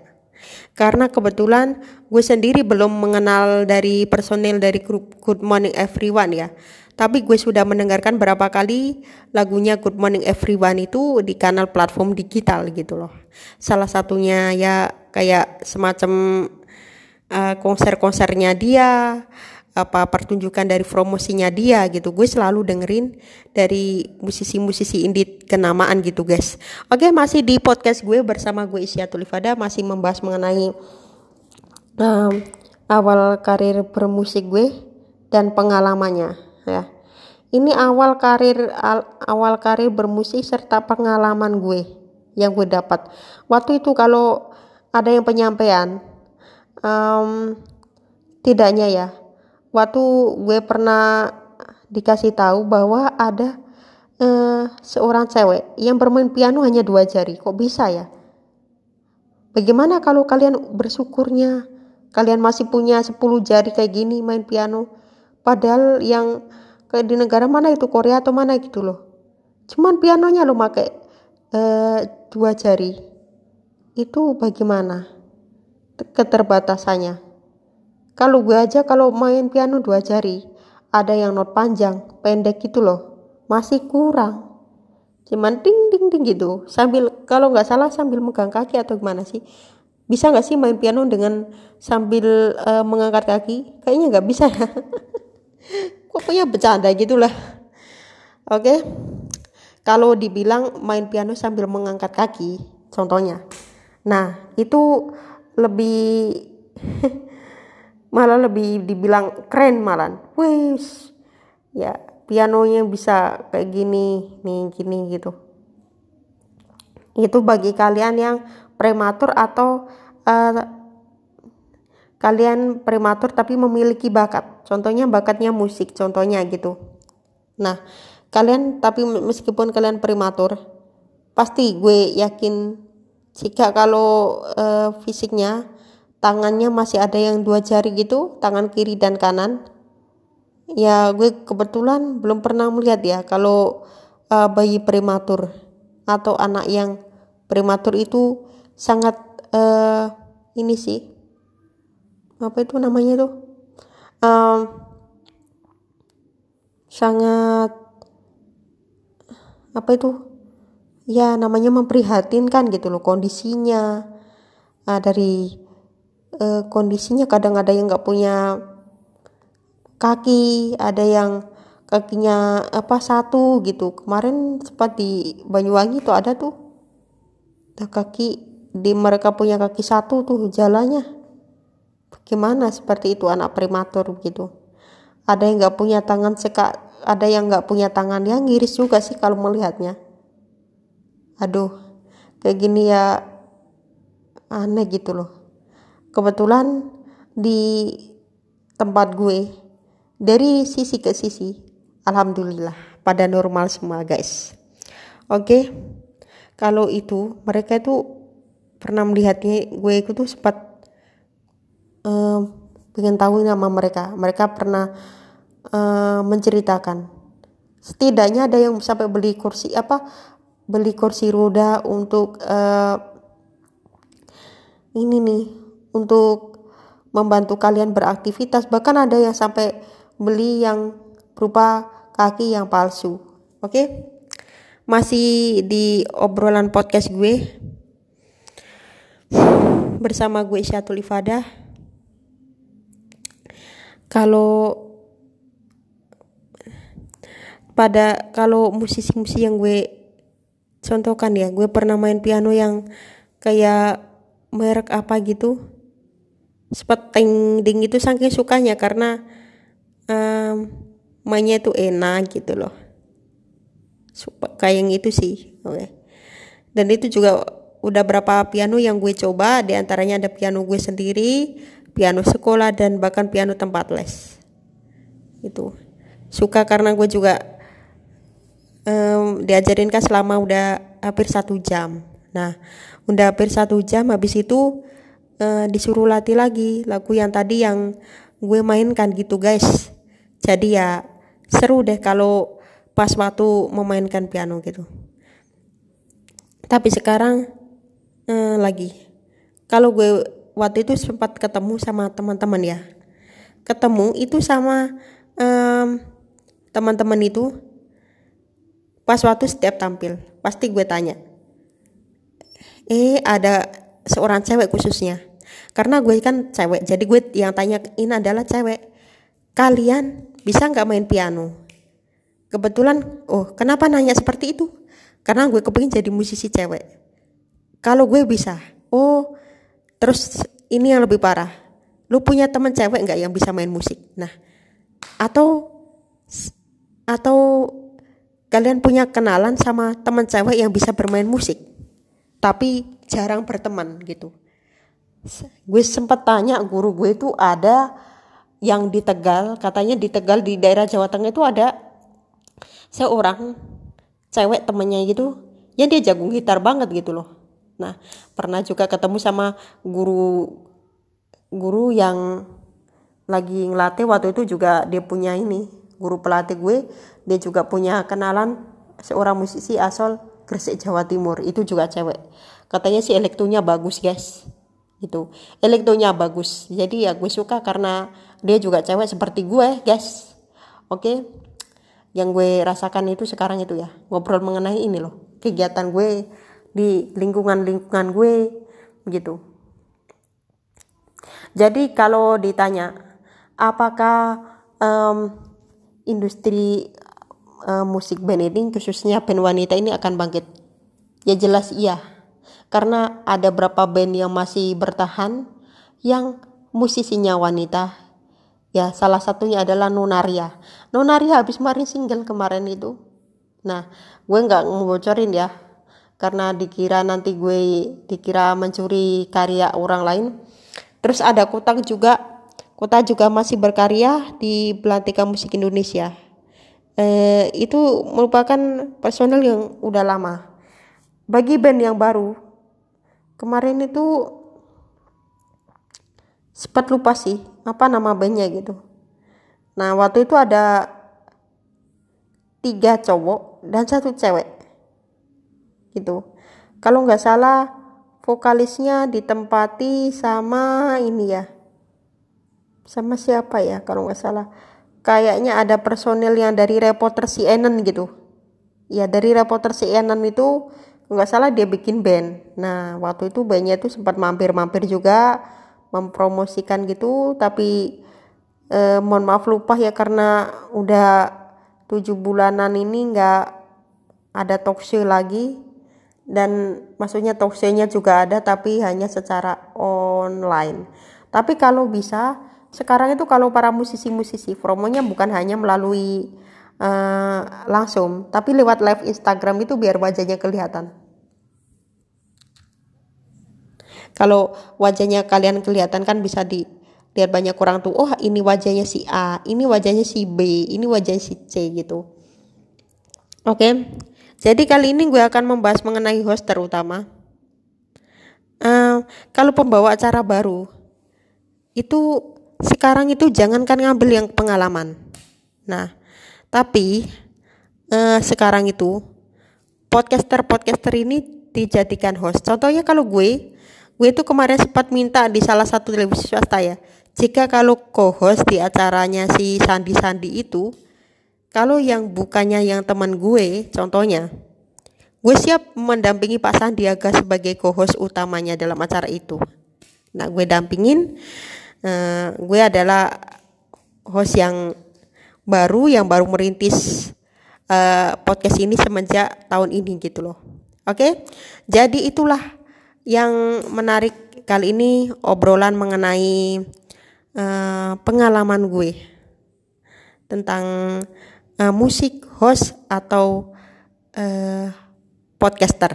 Karena kebetulan gue sendiri belum mengenal dari personil dari grup Good Morning Everyone ya. Tapi gue sudah mendengarkan berapa kali lagunya Good Morning Everyone itu di kanal platform digital gitu loh. Salah satunya ya kayak semacam uh, konser-konsernya dia, apa pertunjukan dari promosinya dia gitu. Gue selalu dengerin dari musisi-musisi indie kenamaan gitu guys. Oke masih di podcast gue bersama gue Isyatul Ifada masih membahas mengenai um, awal karir bermusik gue dan pengalamannya ya. Ini awal karir awal karir bermusik serta pengalaman gue yang gue dapat. Waktu itu kalau ada yang penyampaian um, tidaknya ya waktu gue pernah dikasih tahu bahwa ada uh, seorang cewek yang bermain piano hanya dua jari. Kok bisa ya? Bagaimana kalau kalian bersyukurnya? Kalian masih punya 10 jari kayak gini main piano? Padahal yang kayak di negara mana itu? Korea atau mana gitu loh. Cuman pianonya lo pakai uh, dua jari. Itu bagaimana keterbatasannya kalau gue aja kalau main piano dua jari, ada yang not panjang, pendek gitu loh, masih kurang. cuman ding ding ding gitu sambil kalau nggak salah sambil megang kaki atau gimana sih bisa nggak sih main piano dengan sambil uh, mengangkat kaki kayaknya nggak bisa ya pokoknya bercanda gitulah oke okay? kalau dibilang main piano sambil mengangkat kaki contohnya nah itu lebih malah lebih dibilang keren malah wes ya pianonya bisa kayak gini nih gini gitu. Itu bagi kalian yang prematur atau uh, kalian prematur tapi memiliki bakat. Contohnya bakatnya musik contohnya gitu. Nah kalian tapi meskipun kalian prematur pasti gue yakin jika kalau uh, fisiknya tangannya masih ada yang dua jari gitu tangan kiri dan kanan. Ya gue kebetulan belum pernah melihat ya kalau uh, bayi prematur atau anak yang prematur itu sangat uh, ini sih apa itu namanya tuh um, sangat apa itu? Ya namanya memprihatinkan gitu loh kondisinya uh, dari uh, kondisinya kadang ada yang nggak punya kaki ada yang kakinya apa satu gitu. Kemarin sempat di Banyuwangi tuh ada tuh. Kaki di mereka punya kaki satu tuh jalannya. Bagaimana seperti itu anak prematur gitu. Ada yang nggak punya tangan seka ada yang nggak punya tangan. Yang ngiris juga sih kalau melihatnya. Aduh kayak gini ya aneh gitu loh kebetulan di tempat gue dari sisi ke sisi alhamdulillah pada normal semua guys oke okay? kalau itu mereka itu pernah melihatnya gue itu tuh sempat uh, pengen tahu nama mereka mereka pernah uh, menceritakan setidaknya ada yang sampai beli kursi apa beli kursi roda untuk uh, ini nih untuk membantu kalian beraktivitas bahkan ada yang sampai beli yang berupa kaki yang palsu. Oke? Okay? Masih di obrolan podcast gue bersama gue Syatul Ifadah. Kalau pada kalau musisi-musisi yang gue contohkan ya, gue pernah main piano yang kayak merek apa gitu. Seperti ding itu saking sukanya karena um, mainnya itu enak gitu loh. Kayak yang itu sih oke. Dan itu juga udah berapa piano yang gue coba di antaranya ada piano gue sendiri piano sekolah dan bahkan piano tempat les. Itu. Suka karena gue juga um, diajarin kan selama udah hampir satu jam. Nah udah hampir satu jam habis itu uh, disuruh latih lagi lagu yang tadi yang gue mainkan gitu guys. Jadi ya seru deh kalau pas waktu memainkan piano gitu. Tapi sekarang eh, lagi. Kalau gue waktu itu sempat ketemu sama teman-teman ya. Ketemu itu sama um, teman-teman itu pas waktu setiap tampil. Pasti gue tanya eh ada seorang cewek khususnya karena gue kan cewek jadi gue yang tanya ini adalah cewek kalian bisa nggak main piano? Kebetulan, oh kenapa nanya seperti itu? Karena gue kepingin jadi musisi cewek. Kalau gue bisa, oh terus ini yang lebih parah. Lu punya teman cewek nggak yang bisa main musik? Nah, atau atau kalian punya kenalan sama teman cewek yang bisa bermain musik, tapi jarang berteman gitu. Gue sempat tanya guru gue itu ada yang di Tegal katanya di Tegal di daerah Jawa Tengah itu ada seorang cewek temennya gitu. Ya dia jagung gitar banget gitu loh. Nah pernah juga ketemu sama guru guru yang lagi ngelatih. Waktu itu juga dia punya ini guru pelatih gue. Dia juga punya kenalan seorang musisi asal Gresik Jawa Timur. Itu juga cewek. Katanya si elektronya bagus guys itu elektronya bagus. Jadi ya gue suka karena dia juga cewek seperti gue guys. Oke? Yang gue rasakan itu sekarang itu ya. Ngobrol mengenai ini loh. Kegiatan gue di lingkungan-lingkungan gue begitu jadi kalau ditanya apakah um, industri uh, musik band ini khususnya band wanita ini akan bangkit? Ya jelas iya karena ada beberapa band yang masih bertahan yang musisinya wanita. Ya salah satunya adalah Nonaria Nonaria habis kemarin single kemarin itu. Nah gue nggak ngebocorin ya. Karena dikira nanti gue dikira mencuri karya orang lain. Terus ada kotak juga. Kota juga masih berkarya di Belantika Musik Indonesia. Eh, itu merupakan personel yang udah lama. Bagi band yang baru kemarin itu sempat lupa sih apa nama bandnya gitu. Nah waktu itu ada tiga cowok dan satu cewek gitu. Kalau nggak salah vokalisnya ditempati sama ini ya sama siapa ya kalau nggak salah. Kayaknya ada personel yang dari reporter CNN gitu. Ya dari reporter CNN itu nggak salah dia bikin band. Nah waktu itu bandnya itu sempat mampir-mampir juga mempromosikan gitu. Tapi eh, mohon maaf lupa ya karena udah tujuh bulanan ini nggak ada talk lagi. Dan maksudnya talk juga ada tapi hanya secara online. Tapi kalau bisa sekarang itu kalau para musisi-musisi promonya bukan hanya melalui uh, langsung. Tapi lewat live Instagram itu biar wajahnya kelihatan. Kalau wajahnya kalian kelihatan kan bisa di lihat banyak orang tuh oh ini wajahnya si A ini wajahnya si B ini wajahnya si C gitu. Oke. Okay? jadi kali ini gue akan membahas mengenai host terutama. Uh, kalau pembawa acara baru itu sekarang itu jangankan ngambil yang pengalaman. Nah tapi uh, sekarang itu podcaster podcaster ini dijadikan host. Contohnya kalau gue gue itu kemarin sempat minta di salah satu televisi swasta ya jika kalau co-host di acaranya si Sandi Sandi itu kalau yang bukannya yang teman gue contohnya gue siap mendampingi Pak Sandiaga sebagai co-host utamanya dalam acara itu. Nah gue dampingin uh, gue adalah host yang baru yang baru merintis uh, podcast ini semenjak tahun ini gitu loh oke okay? jadi itulah yang menarik kali ini obrolan mengenai uh, pengalaman gue tentang uh, musik host atau uh, podcaster.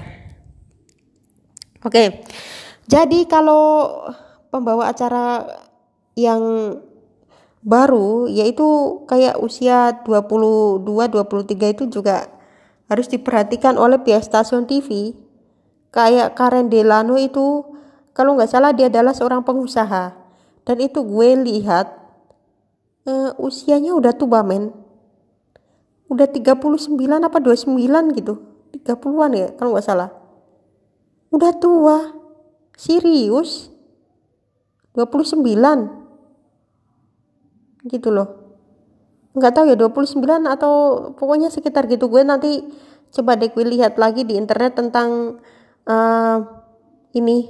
Oke, okay. jadi kalau pembawa acara yang baru yaitu kayak usia 22 23 itu juga harus diperhatikan oleh pihak stasiun TV kayak Karen Delano itu kalau nggak salah dia adalah seorang pengusaha. Dan itu gue lihat uh, usianya udah tua men. Udah 39 apa 29 gitu. 30-an ya kalau nggak salah. Udah tua. Serius? 29 gitu loh. Nggak tahu ya 29 atau pokoknya sekitar gitu. Gue nanti coba deh gue lihat lagi di internet tentang uh, ini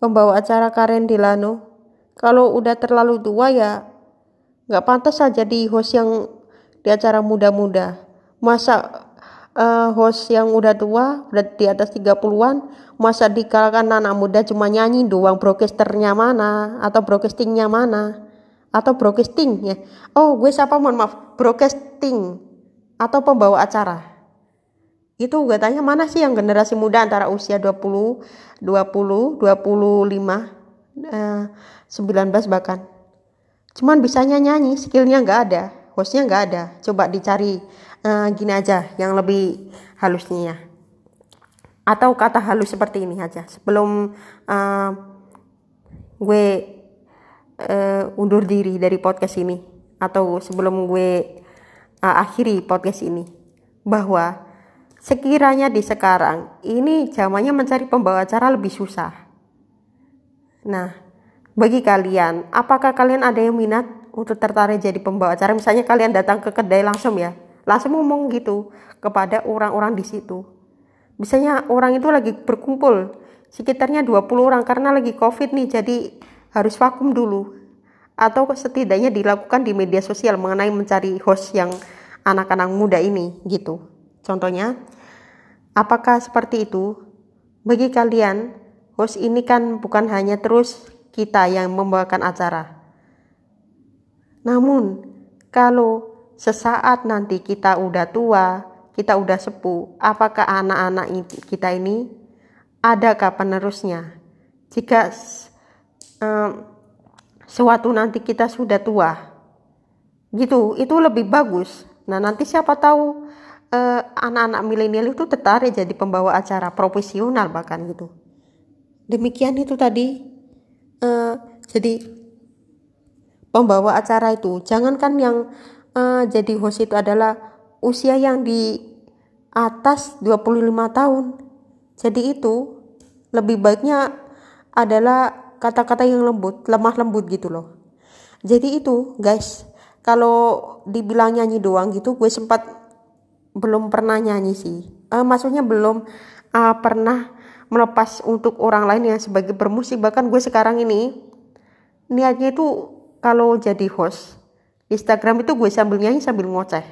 pembawa acara Karen Delano. Kalau udah terlalu tua ya nggak pantas saja di host yang di acara muda-muda. Masa uh, host yang udah tua udah di atas 30-an masa dikalahkan anak muda cuma nyanyi doang? Broadcasternya mana? Atau broadcastingnya mana atau broadcasting ya oh gue siapa mohon maaf broadcasting atau pembawa acara itu gue tanya mana sih yang generasi muda antara usia 20, 20, 25, eh, 19 bahkan. Cuman bisanya nyanyi, skillnya nggak ada, hostnya nggak ada. Coba dicari eh, gini aja yang lebih halusnya. Atau kata halus seperti ini aja. Sebelum eh, gue uh, undur diri dari podcast ini atau sebelum gue uh, akhiri podcast ini bahwa Sekiranya di sekarang ini zamannya mencari pembawa acara lebih susah. Nah, bagi kalian, apakah kalian ada yang minat untuk tertarik jadi pembawa acara? Misalnya kalian datang ke kedai langsung ya, langsung ngomong gitu kepada orang-orang di situ misalnya orang itu lagi berkumpul sekitarnya 20 orang karena lagi covid nih jadi harus vakum dulu atau setidaknya dilakukan di media sosial mengenai mencari host yang anak-anak muda ini gitu. Contohnya apakah seperti itu? Bagi kalian host ini kan bukan hanya terus kita yang membawakan acara. Namun kalau sesaat nanti kita udah tua, kita udah sepuh, apakah anak-anak kita ini adakah penerusnya? Jika suatu nanti kita sudah tua, gitu, itu lebih bagus. Nah nanti siapa tahu anak anak-anak milenial itu tertarik jadi pembawa acara profesional bahkan gitu. Demikian itu tadi. Uh, jadi pembawa acara itu jangankan yang uh, jadi host itu adalah usia yang di atas 25 tahun. Jadi itu lebih baiknya adalah kata-kata yang lembut, lemah lembut gitu loh. Jadi itu guys, kalau dibilang nyanyi doang gitu gue sempat belum pernah nyanyi sih. Uh, maksudnya belum uh, pernah melepas untuk orang lain yang sebagai bermusik bahkan gue sekarang ini niatnya itu kalau jadi host Instagram itu gue sambil nyanyi sambil ngoceh.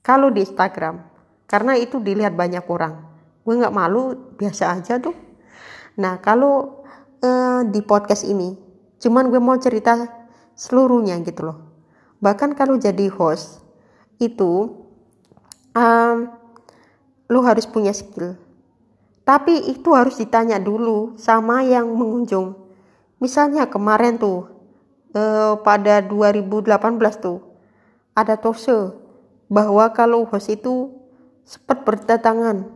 Kalau di Instagram, karena itu dilihat banyak orang, gue nggak malu, biasa aja tuh. Nah kalau uh, di podcast ini, cuman gue mau cerita seluruhnya gitu loh. Bahkan kalau jadi host itu, um, lo harus punya skill. Tapi itu harus ditanya dulu sama yang mengunjung. Misalnya kemarin tuh uh, pada 2018 tuh ada tose bahwa kalau host itu sempat berdatangan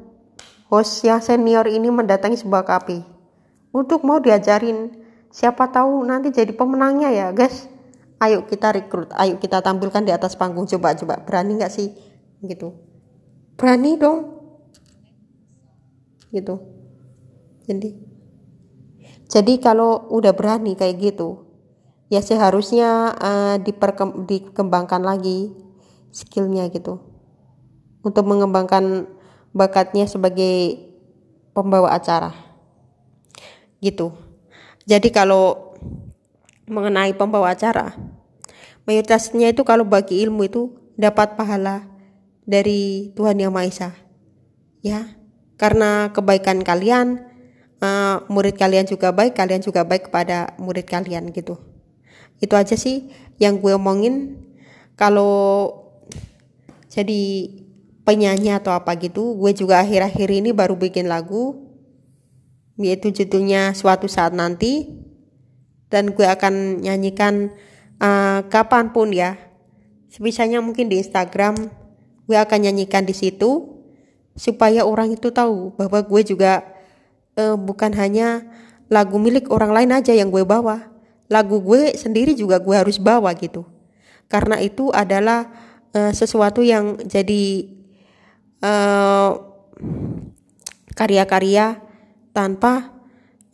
host yang senior ini mendatangi sebuah kafe untuk mau diajarin siapa tahu nanti jadi pemenangnya ya guys. Ayo kita rekrut ayo kita tampilkan di atas panggung. Coba coba berani nggak sih? Gitu. Berani dong. Gitu. Jadi jadi kalau udah berani kayak gitu ya seharusnya uh, diperkem dikembangkan lagi skillnya gitu. Untuk mengembangkan bakatnya sebagai pembawa acara gitu. Jadi kalau mengenai pembawa acara mayoritasnya itu kalau bagi ilmu itu dapat pahala dari Tuhan Yang Maha Esa. Ya karena kebaikan kalian uh, murid kalian juga baik kalian juga baik kepada murid kalian gitu. Itu aja sih yang gue omongin. Kalau jadi penyanyi atau apa gitu gue juga akhir-akhir ini baru bikin lagu yaitu judulnya suatu saat nanti. Dan gue akan nyanyikan uh, kapan pun ya. Sebisanya mungkin di Instagram gue akan nyanyikan di situ. Supaya orang itu tahu bahwa gue juga uh, bukan hanya lagu milik orang lain aja yang gue bawa. Lagu gue sendiri juga gue harus bawa gitu. Karena itu adalah uh, sesuatu yang jadi uh, karya-karya tanpa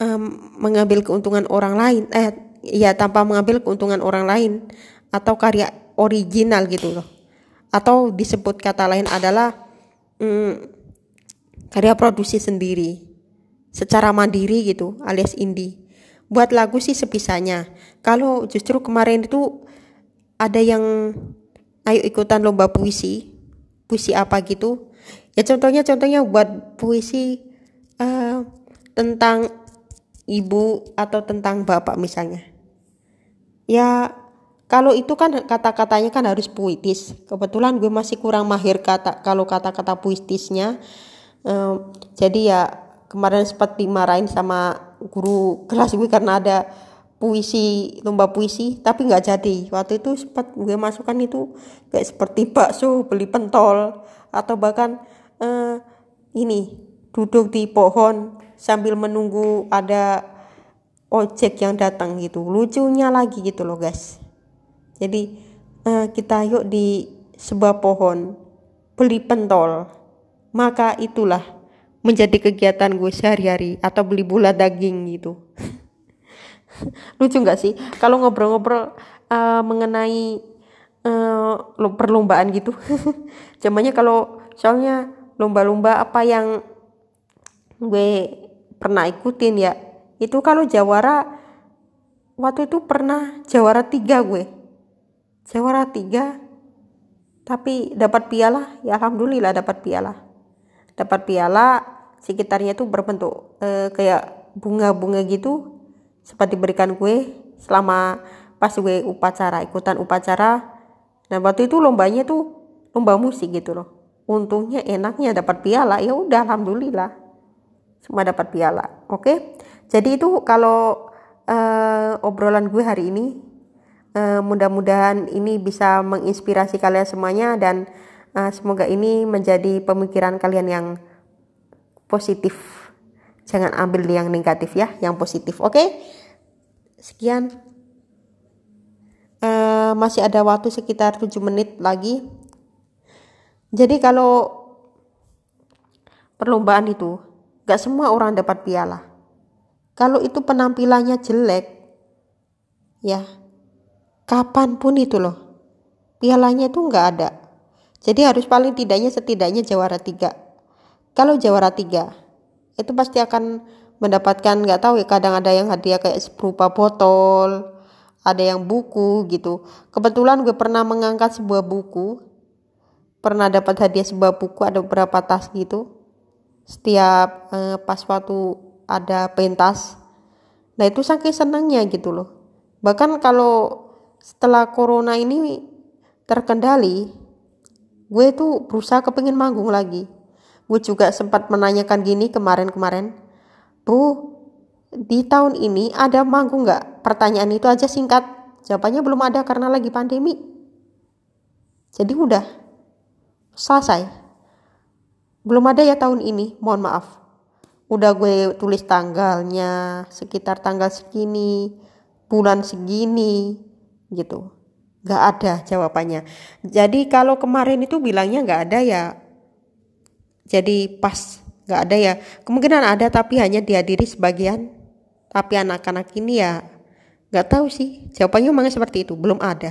um, mengambil keuntungan orang lain eh ya tanpa mengambil keuntungan orang lain atau karya original gitu loh. Atau disebut kata lain adalah um, karya produksi sendiri secara mandiri gitu alias indie. Buat lagu sih sepisahnya. Kalau justru kemarin itu ada yang ayo ikutan lomba puisi puisi apa gitu. Ya contohnya contohnya buat puisi uh, tentang ibu atau tentang bapak misalnya. Ya kalau itu kan kata-katanya kan harus puitis. Kebetulan gue masih kurang mahir kata kalau kata-kata puitisnya. Um, jadi ya kemarin sempat dimarahin sama guru kelas gue karena ada puisi lomba puisi tapi nggak jadi. Waktu itu sempat gue masukkan itu kayak seperti bakso beli pentol atau bahkan uh, ini duduk di pohon sambil menunggu ada ojek yang datang gitu. Lucunya lagi gitu loh guys. Jadi uh, kita yuk di sebuah pohon beli pentol. Maka itulah menjadi kegiatan gue sehari-hari atau beli bulat daging gitu. Lucu nggak sih? Kalau ngobrol-ngobrol uh, mengenai uh, perlombaan gitu. Zamannya kalau soalnya lomba-lomba apa yang gue pernah ikutin ya. Itu kalau jawara waktu itu pernah jawara tiga gue. Jawara tiga tapi dapat piala ya alhamdulillah dapat piala. Dapat piala sekitarnya tuh berbentuk eh, kayak bunga-bunga gitu seperti berikan gue selama pas gue upacara ikutan upacara. Nah waktu itu lombanya tuh lomba musik gitu loh. Untungnya enaknya dapat piala ya udah alhamdulillah semua dapat piala oke? Jadi itu kalau uh, obrolan gue hari ini uh, mudah-mudahan ini bisa menginspirasi kalian semuanya dan uh, semoga ini menjadi pemikiran kalian yang positif. Jangan ambil yang negatif ya yang positif oke? Sekian. Uh, masih ada waktu sekitar 7 menit lagi. Jadi kalau perlombaan itu gak semua orang dapat piala. Kalau itu penampilannya jelek ya kapan pun itu loh pialanya itu nggak ada. Jadi harus paling tidaknya setidaknya jawara tiga. Kalau jawara tiga itu pasti akan mendapatkan nggak tahu ya kadang ada yang hadiah kayak berupa botol ada yang buku gitu. Kebetulan gue pernah mengangkat sebuah buku pernah dapat hadiah sebuah buku ada beberapa tas gitu setiap eh, pas waktu ada pentas nah itu saking senangnya gitu loh bahkan kalau setelah corona ini terkendali gue tuh berusaha kepingin manggung lagi gue juga sempat menanyakan gini kemarin-kemarin bu di tahun ini ada manggung nggak? Pertanyaan itu aja singkat. Jawabannya belum ada karena lagi pandemi. Jadi udah selesai. Belum ada ya tahun ini, mohon maaf. Udah gue tulis tanggalnya, sekitar tanggal segini, bulan segini, gitu. Gak ada jawabannya. Jadi kalau kemarin itu bilangnya gak ada ya, jadi pas gak ada ya. Kemungkinan ada tapi hanya dihadiri sebagian tapi anak-anak ini ya nggak tahu sih jawabannya memang seperti itu belum ada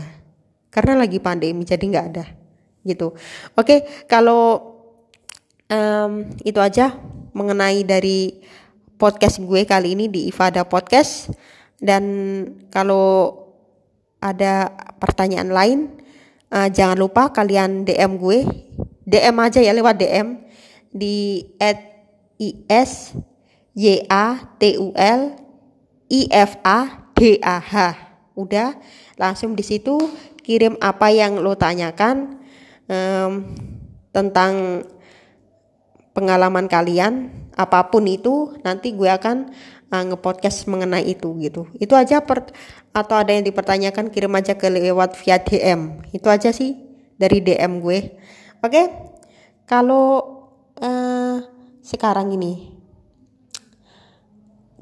karena lagi pandemi jadi nggak ada gitu oke kalau um, itu aja mengenai dari podcast gue kali ini di Ifada Podcast dan kalau ada pertanyaan lain uh, jangan lupa kalian DM gue DM aja ya lewat DM di at is y a t u l I F A D A H. Udah, langsung di situ kirim apa yang lo tanyakan um, tentang pengalaman kalian apa pun itu nanti gue akan uh, ngepodcast mengenai itu gitu. Itu aja per atau ada yang dipertanyakan kirim aja ke lewat via DM itu aja sih dari DM gue. Oke kalau uh, sekarang ini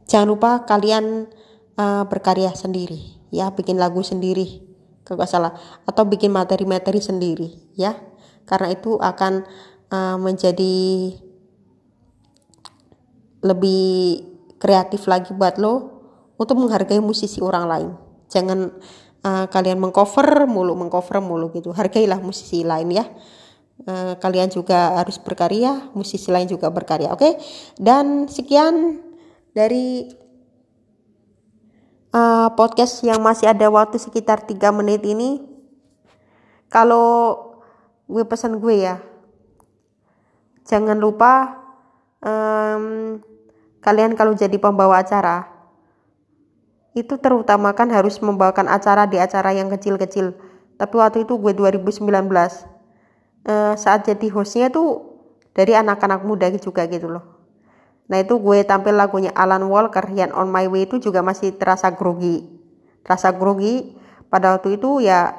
jangan lupa kalian uh, berkarya sendiri ya. Bikin lagu sendiri kalau nggak salah. Atau bikin materi-materi sendiri ya. Karena itu akan uh, menjadi lebih kreatif lagi buat lo untuk menghargai musisi orang lain. Jangan uh, kalian mengcover mulu mengcover mulu gitu. Hargailah musisi lain ya. Uh, kalian juga harus berkarya musisi lain juga berkarya oke? Okay? dan sekian dari uh, podcast yang masih ada waktu sekitar 3 menit ini. Kalau gue pesan gue ya jangan lupa um, kalian kalau jadi pembawa acara itu terutamakan harus membawakan acara di acara yang kecil-kecil tapi waktu itu gue 2019 uh, saat jadi hostnya tuh dari anak-anak muda juga gitu loh Nah itu gue tampil lagunya Alan Walker yang On My Way itu juga masih terasa grogi. Terasa grogi pada waktu itu ya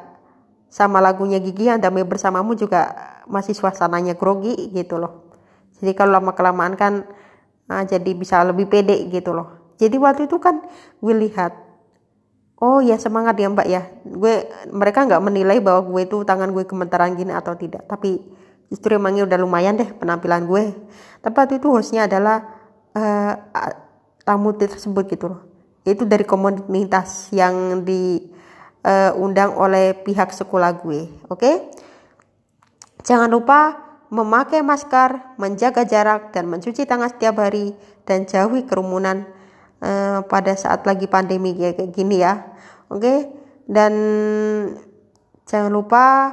sama lagunya Gigi yang damai bersamamu juga masih suasananya grogi gitu loh. Jadi kalau lama kelamaan kan nah, jadi bisa lebih pede gitu loh. Jadi waktu itu kan gue lihat oh ya semangat ya mbak ya gue mereka nggak menilai bahwa gue itu tangan gue gemetaran gini atau tidak tapi justru emangnya udah lumayan deh penampilan gue tapi waktu itu hostnya adalah uh, tamu tersebut gitu loh itu dari komunitas yang di uh, undang oleh pihak sekolah gue oke okay? jangan lupa memakai masker menjaga jarak dan mencuci tangan setiap hari dan jauhi kerumunan uh, pada saat lagi pandemi kayak gini ya. Oke? Dan jangan lupa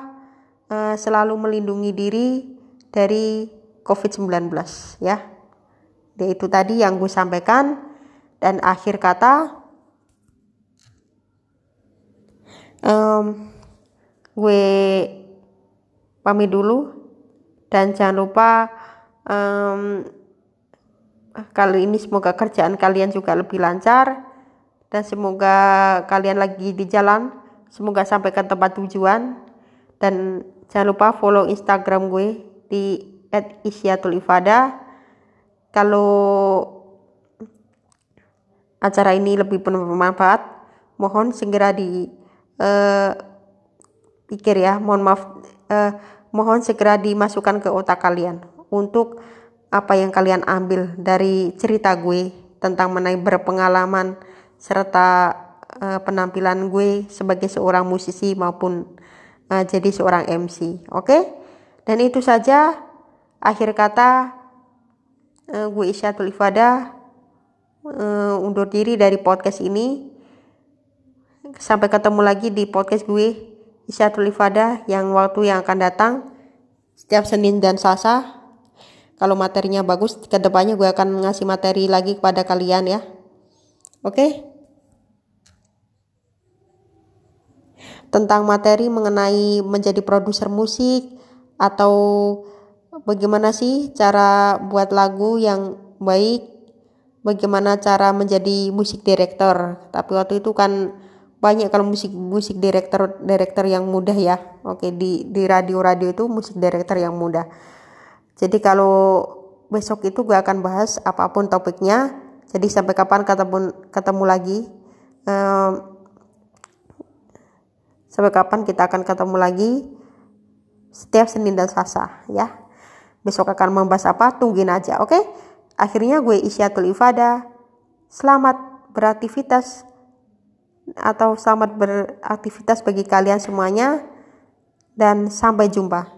uh, selalu melindungi diri dari COVID-19 ya. Jadi itu tadi yang gue sampaikan. Dan akhir kata um, gue pamit dulu dan jangan lupa um, kali ini semoga kerjaan kalian juga lebih lancar dan semoga kalian lagi di jalan. Semoga sampai ke tempat tujuan. Dan jangan lupa follow instagram gue di @isyatul ifada. Kalau acara ini lebih bermanfaat mohon segera di uh, pikir ya. Mohon maaf uh, mohon segera dimasukkan ke otak kalian untuk apa yang kalian ambil dari cerita gue tentang mengenai berpengalaman serta uh, penampilan gue sebagai seorang musisi maupun uh, jadi seorang MC oke okay? dan itu saja akhir kata uh, gue Isyatul Ifadah uh, undur diri dari podcast ini sampai ketemu lagi di podcast gue Isyatul Ifadah yang waktu yang akan datang setiap Senin dan Selasa. Kalau materinya bagus ke depannya gue akan ngasih materi lagi kepada kalian ya. Oke? Okay? tentang materi mengenai menjadi produser musik atau bagaimana sih cara buat lagu yang baik bagaimana cara menjadi musik director tapi waktu itu kan banyak kalau musik musik director director yang mudah ya. Oke di di radio radio itu musik director yang mudah. Jadi kalau besok itu gue akan bahas apa pun topiknya. Jadi sampai kapan ketemu ketemu lagi? Um, sampai kapan kita akan ketemu lagi? Setiap Senin dan Selasa ya. Besok akan membahas apa? Tungguin aja oke? Okay? akhirnya gue Isyatul Ifada. Selamat beraktivitas atau selamat beraktivitas bagi kalian semuanya. Dan sampai jumpa